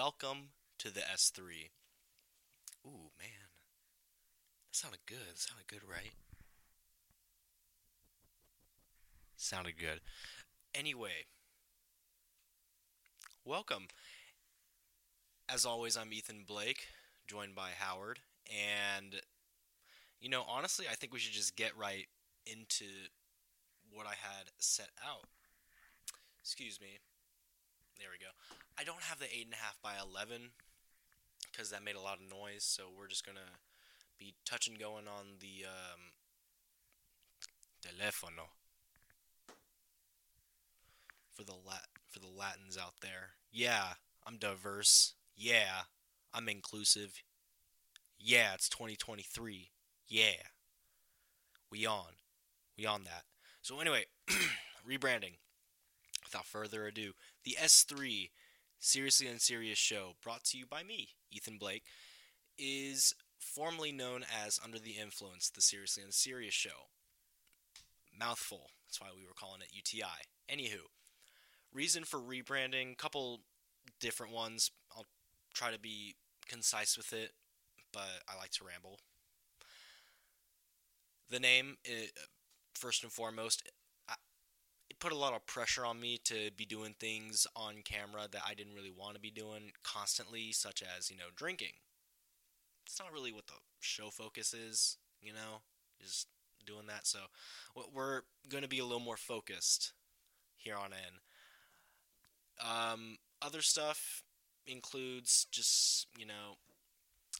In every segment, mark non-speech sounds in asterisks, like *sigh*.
welcome to the S3. Ooh, man. That sounded good. That sounded good, right? Sounded good. Anyway, welcome. As always, I'm Ethan Blake, joined by Howard. And, you know, honestly, I think we should just get right into what I had set out. Excuse me. There we go. I don't have the 8.5 by 11 because that made a lot of noise, so we're just going to be touch and going on the um, telefono for the lat for the Latins out there. Yeah, I'm diverse. Yeah, I'm inclusive. Yeah, it's 2023. Yeah. We on. We on that. So anyway, *clears throat* rebranding. Without further ado, the S3 Seriously Unserious show, brought to you by me, Ethan Blake, is formerly known as Under the Influence, the Seriously Unserious show. Mouthful. That's why we were calling it UTI. Anywho, reason for rebranding, couple different ones. I'll try to be concise with it, but I like to ramble. The name, it, first and foremost, put a lot of pressure on me to be doing things on camera that I didn't really want to be doing constantly, such as, you know, drinking. It's not really what the show focus is, you know, just doing that. So we're going to be a little more focused here on in. Um, other stuff includes just, you know,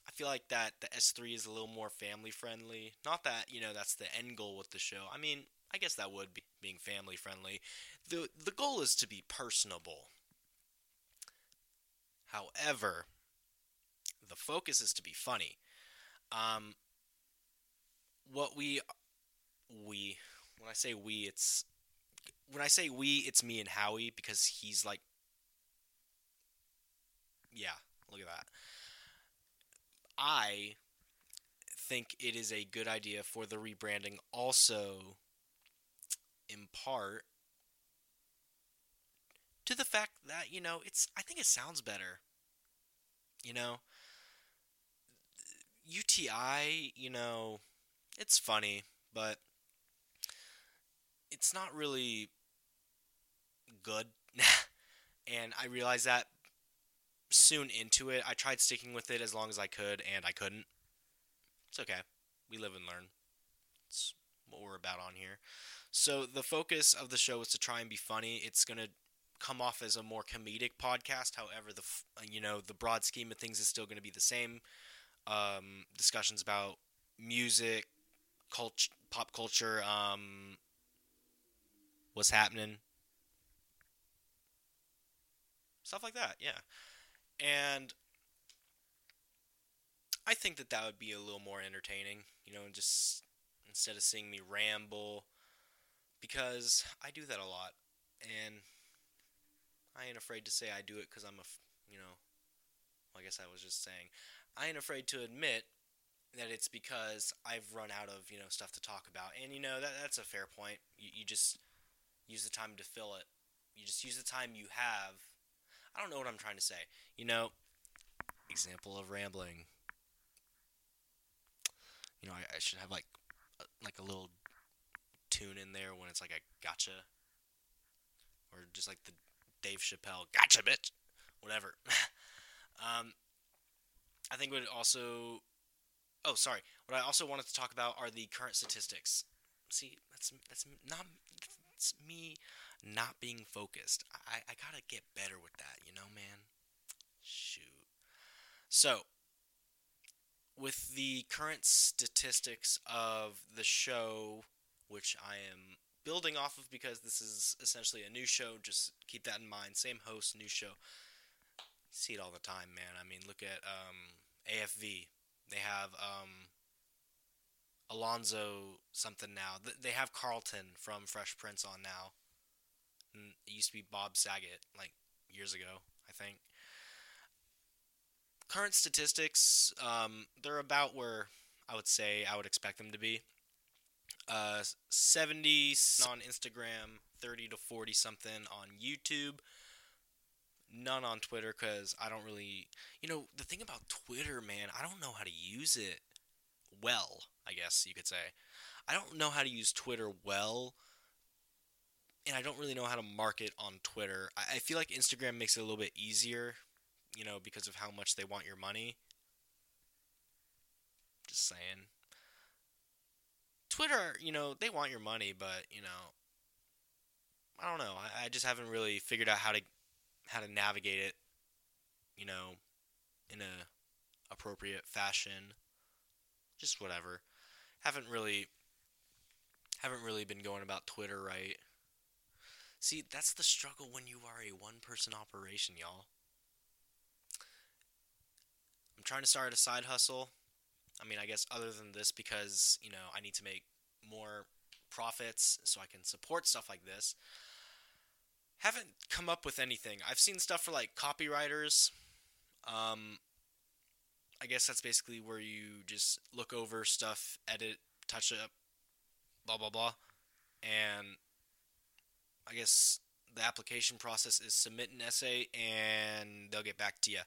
I feel like that the S3 is a little more family friendly. Not that, you know, that's the end goal with the show. I mean, I guess that would be being family friendly. The the goal is to be personable. However, the focus is to be funny. Um what we we when I say we it's when I say we it's me and Howie because he's like yeah, look at that. I think it is a good idea for the rebranding also in part to the fact that, you know, it's I think it sounds better. You know, UTI, you know, it's funny, but it's not really good. *laughs* and I realized that soon into it. I tried sticking with it as long as I could, and I couldn't. It's okay. We live and learn. It's what we're about on here. So the focus of the show is to try and be funny. It's gonna come off as a more comedic podcast. However, the you know the broad scheme of things is still going to be the same. Um, discussions about music, culture, pop culture, um, what's happening, stuff like that. Yeah. And I think that that would be a little more entertaining, you know, just instead of seeing me ramble, because I do that a lot, and I ain't afraid to say I do it because I'm a, you know, well, I guess I was just saying, I ain't afraid to admit that it's because I've run out of you know stuff to talk about, and you know that that's a fair point. You, you just use the time to fill it. You just use the time you have I don't know what I'm trying to say. You know, example of rambling. You know, I, I should have like a, like a little tune in there when it's like a gotcha, or just like the Dave Chappelle gotcha bitch, whatever. *laughs* um, I think would also. Oh, sorry. What I also wanted to talk about are the current statistics. See, that's that's not that's me not being focused. I, I gotta get better with that, you know, man? Shoot. So, with the current statistics of the show, which I am building off of because this is essentially a new show, just keep that in mind. Same host, new show. see it all the time, man. I mean, look at um, AFV. They have um, Alonzo something now. They have Carlton from Fresh Prince on now. It used to be Bob Saget, like years ago, I think. Current statistics, um, they're about where I would say I would expect them to be. Uh, 70 on Instagram, 30 to 40 something on YouTube. none on Twitter because I don't really, you know, the thing about Twitter, man, I don't know how to use it well. I guess you could say, I don't know how to use Twitter well, and I don't really know how to market on Twitter. I, I feel like Instagram makes it a little bit easier, you know, because of how much they want your money. Just saying. Twitter, you know, they want your money, but you know, I don't know. I, I just haven't really figured out how to how to navigate it, you know, in a appropriate fashion. Just whatever. Haven't really haven't really been going about Twitter right. See, that's the struggle when you are a one person operation, y'all. I'm trying to start a side hustle. I mean, I guess other than this because, you know, I need to make more profits so I can support stuff like this haven't come up with anything. I've seen stuff for like copywriters. Um, I guess that's basically where you just look over stuff, edit, touch up, blah blah blah, and I guess the application process is submit an essay and they'll get back to you.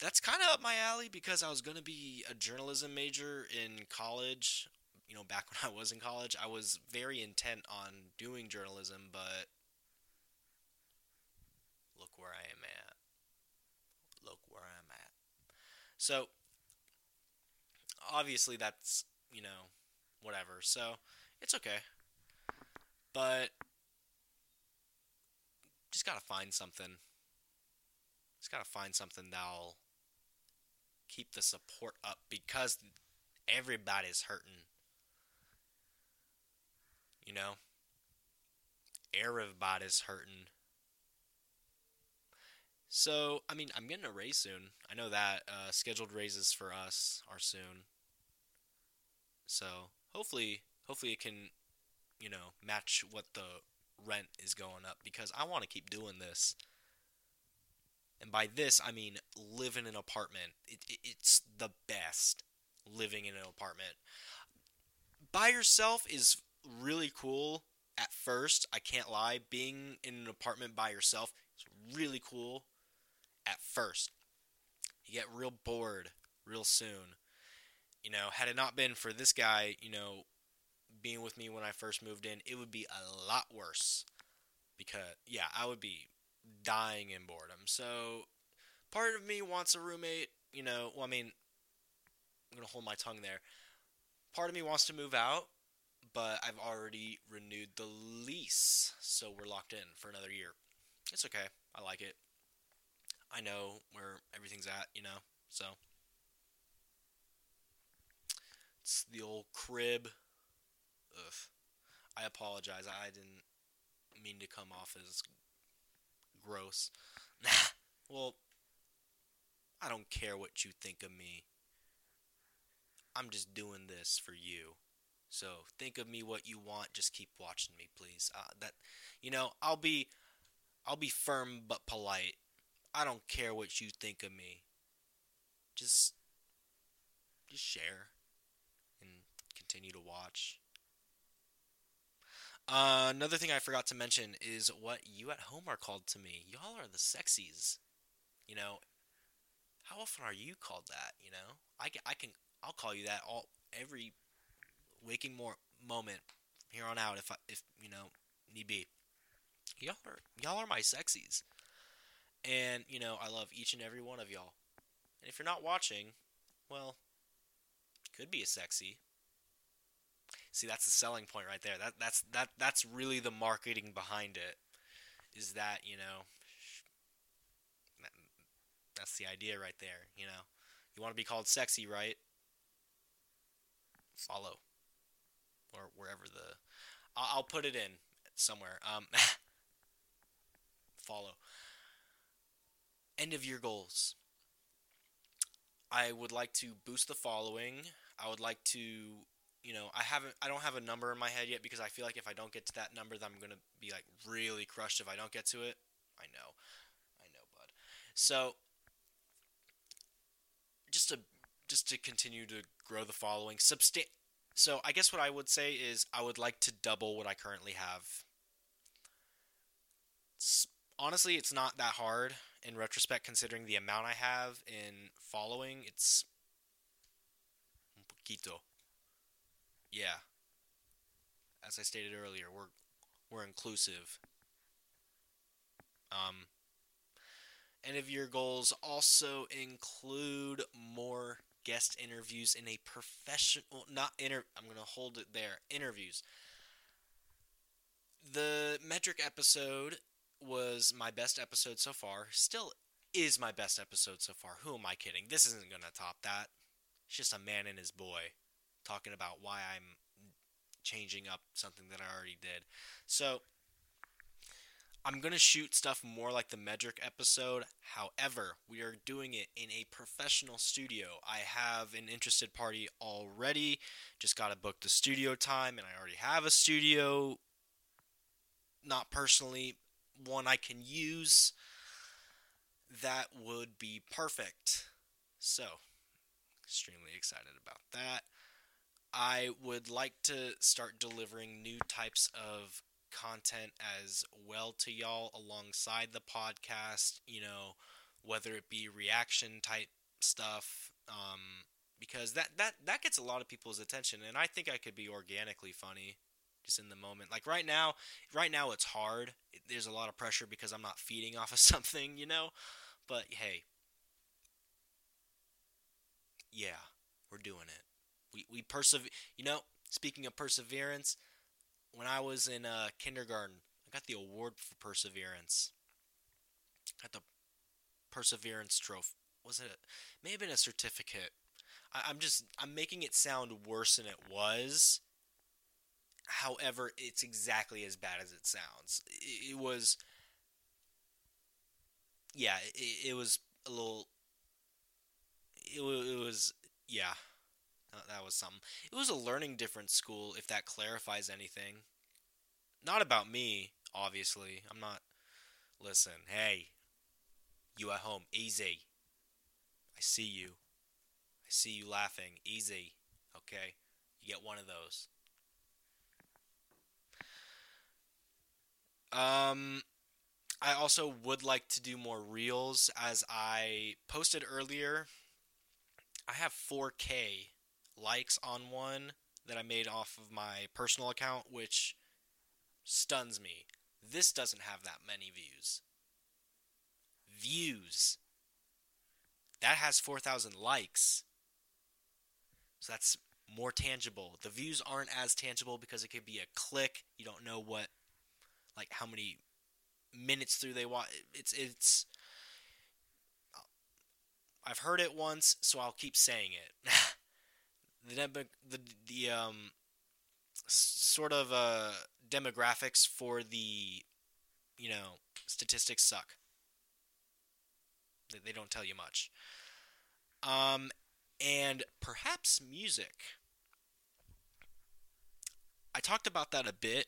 That's kind of up my alley because I was going to be a journalism major in college. You know, back *laughs* when I was in college, I was very intent on doing journalism, but look where I am at. Look where I'm at. So, obviously, that's, you know, whatever. So, it's okay. But, just gotta find something. Just gotta find something that'll keep the support up because everybody's hurting. You know? Everybody's hurting. So, I mean, I'm getting a raise soon. I know that uh, scheduled raises for us are soon. So, hopefully, hopefully it can, you know, match what the rent is going up because I want to keep doing this. And by this, I mean live in an apartment. It, it, it's the best living in an apartment. By yourself is really cool at first. I can't lie. Being in an apartment by yourself is really cool at first. You get real bored real soon. You know, had it not been for this guy, you know, being with me when I first moved in, it would be a lot worse. Because, yeah, I would be dying in boredom. So, part of me wants a roommate, you know, well, I mean, I'm going to hold my tongue there. Part of me wants to move out, but I've already renewed the lease, so we're locked in for another year. It's okay. I like it. I know where everything's at, you know. So it's the old crib. Ugh. I apologize. I didn't mean to come off as gross. *laughs* Nah. Well, I don't care what you think of me. I'm just doing this for you. So think of me what you want. Just keep watching me, please. Uh, that, you know, I'll be, I'll be firm but polite. I don't care what you think of me. Just just share and continue to watch. Uh, another thing I forgot to mention is what you at home are called to me. Y'all are the sexies. You know, how often are you called that? You know, I can, I can I'll call you that all every waking more moment here on out if I, if you know need be. Y'all are y'all are my sexies. And, you know, I love each and every one of y'all. And if you're not watching, well, could be a sexy. See, that's the selling point right there. That that's that that's really the marketing behind it. Is that, you know, that, that's the idea right there, you know. You want to be called sexy, right? Follow. Or wherever the I'll, I'll put it in somewhere. Um *laughs* follow end of year goals. I would like to boost the following. I would like to, you know, I haven't, I don't have a number in my head yet because I feel like if I don't get to that number, then I'm gonna be like really crushed if I don't get to it. I know, I know, bud. So, just to, just to continue to grow the following, substan- So I guess what I would say is I would like to double what I currently have. It's, honestly, it's not that hard in retrospect, considering the amount I have in following. It's un poquito. Yeah. As I stated earlier, we're we're inclusive. Um, and if your goals also include more guest interviews in a professional, not inter, I'm gonna hold it there. Interviews. The metric episode was my best episode so far. Still is my best episode so far. Who am I kidding? This isn't gonna top that. It's just a man and his boy talking about why I'm changing up something that I already did. So I'm going to shoot stuff more like the Medric episode. However, we are doing it in a professional studio. I have an interested party already. Just got to book the studio time, and I already have a studio. Not personally, one I can use. That would be perfect. So, extremely excited about that. I would like to start delivering new types of content as well to y'all alongside the podcast, you know, whether it be reaction type stuff um, because that that that gets a lot of people's attention and I think I could be organically funny just in the moment. Like right now, right now it's hard. There's a lot of pressure because I'm not feeding off of *laughs* something, you know? But hey, yeah, we're doing it. We we persevere. You know, speaking of perseverance, when I was in uh, kindergarten, I got the award for perseverance. Got the perseverance trophy. Was it? A, may have been a certificate. I, I'm just I'm making it sound worse than it was. However, it's exactly as bad as it sounds. It, it was. Yeah, it, it was a little. It, it was yeah. That was something. It was a learning difference school, if that clarifies anything. Not about me, obviously. I'm not. Listen, hey, you at home, easy. I see you. I see you laughing. Easy. Okay? You get one of those. Um, I also would like to do more reels. As I posted earlier, I have 4K likes on one that I made off of my personal account, which stuns me. This doesn't have that many views. Views. That has 4,000 likes. So that's more tangible. The views aren't as tangible because it could be a click. You don't know what, like, how many minutes through they watch. It's, it's, I've heard it once, so I'll keep saying it. *laughs* the the the um sort of uh demographics for the you know statistics suck. They, they don't tell you much. Um, and perhaps music. I talked about that a bit.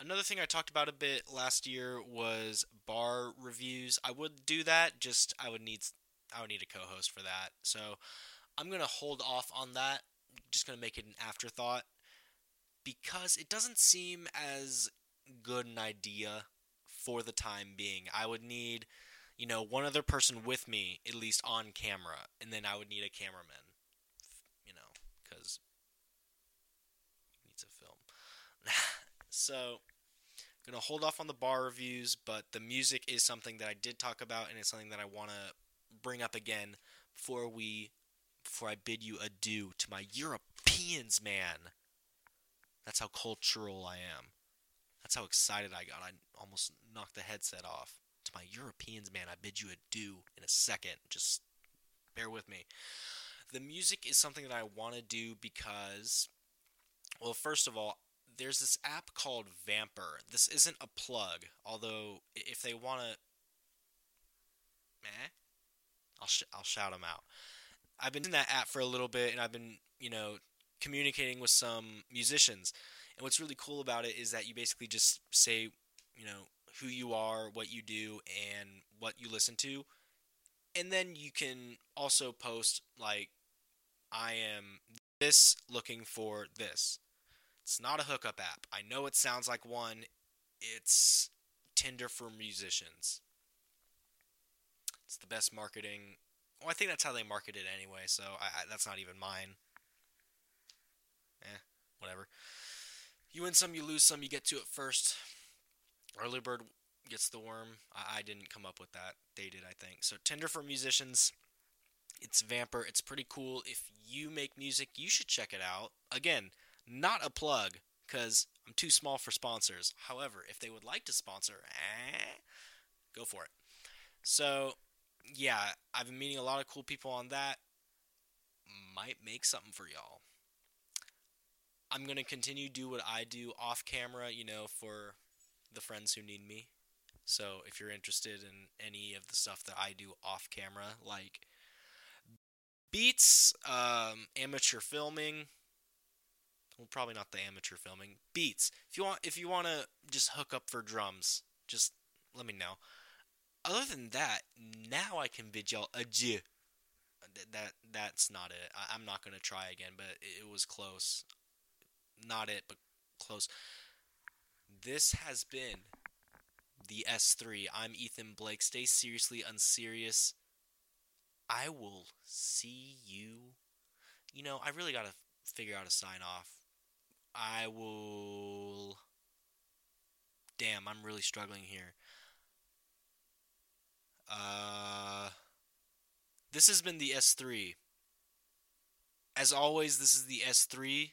Another thing I talked about a bit last year was bar reviews. I would do that, just I would need I would need a co-host for that. So I'm gonna hold off on that just going to make it an afterthought because it doesn't seem as good an idea for the time being. I would need, you know, one other person with me, at least on camera, and then I would need a cameraman, you know, because needs a film. *laughs* so, I'm to hold off on the bar reviews, but the music is something that I did talk about, and it's something that I want to bring up again before we before I bid you adieu to my Europeans, man. That's how cultural I am. That's how excited I got. I almost knocked the headset off. To my Europeans, man, I bid you adieu in a second. Just bear with me. The music is something that I want to do because, well, first of all, there's this app called Vampr. This isn't a plug, although if they want to, meh, I'll sh- I'll shout them out. I've been in that app for a little bit, and I've been, you know, communicating with some musicians. And what's really cool about it is that you basically just say, you know, who you are, what you do, and what you listen to. And then you can also post, like, I am this looking for this. It's not a hookup app. I know it sounds like one, it's Tinder for musicians. It's the best marketing. Well, I think that's how they market it anyway, so I, I, that's not even mine. Eh, whatever. You win some, you lose some, you get to it first. Early bird gets the worm. I, I didn't come up with that. They did, I think. So Tinder for musicians. It's Vampr. It's pretty cool. If you make music, you should check it out. Again, not a plug because I'm too small for sponsors. However, if they would like to sponsor, eh, go for it. So, yeah, I've been meeting a lot of cool people on that. Might make something for y'all. I'm going to continue do what I do off camera, you know, for the friends who need me. So, if you're interested in any of the stuff that I do off camera, like beats, um, amateur filming, well, probably not the amateur filming, beats. If you want, if you want to just hook up for drums, just let me know. Other than that, now I can bid y'all adieu. Uh, that that's not it. I, am not gonna try again, but it, it was close. Not it, but close. This has been the S3. I'm Ethan Blake. Stay seriously unserious. I will see you. You know, I really gotta figure out a sign off. I will. Damn, I'm really struggling here. Uh, this has been the S3. As always, this is the S3.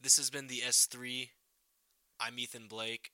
This has been the S3. I'm Ethan Blake.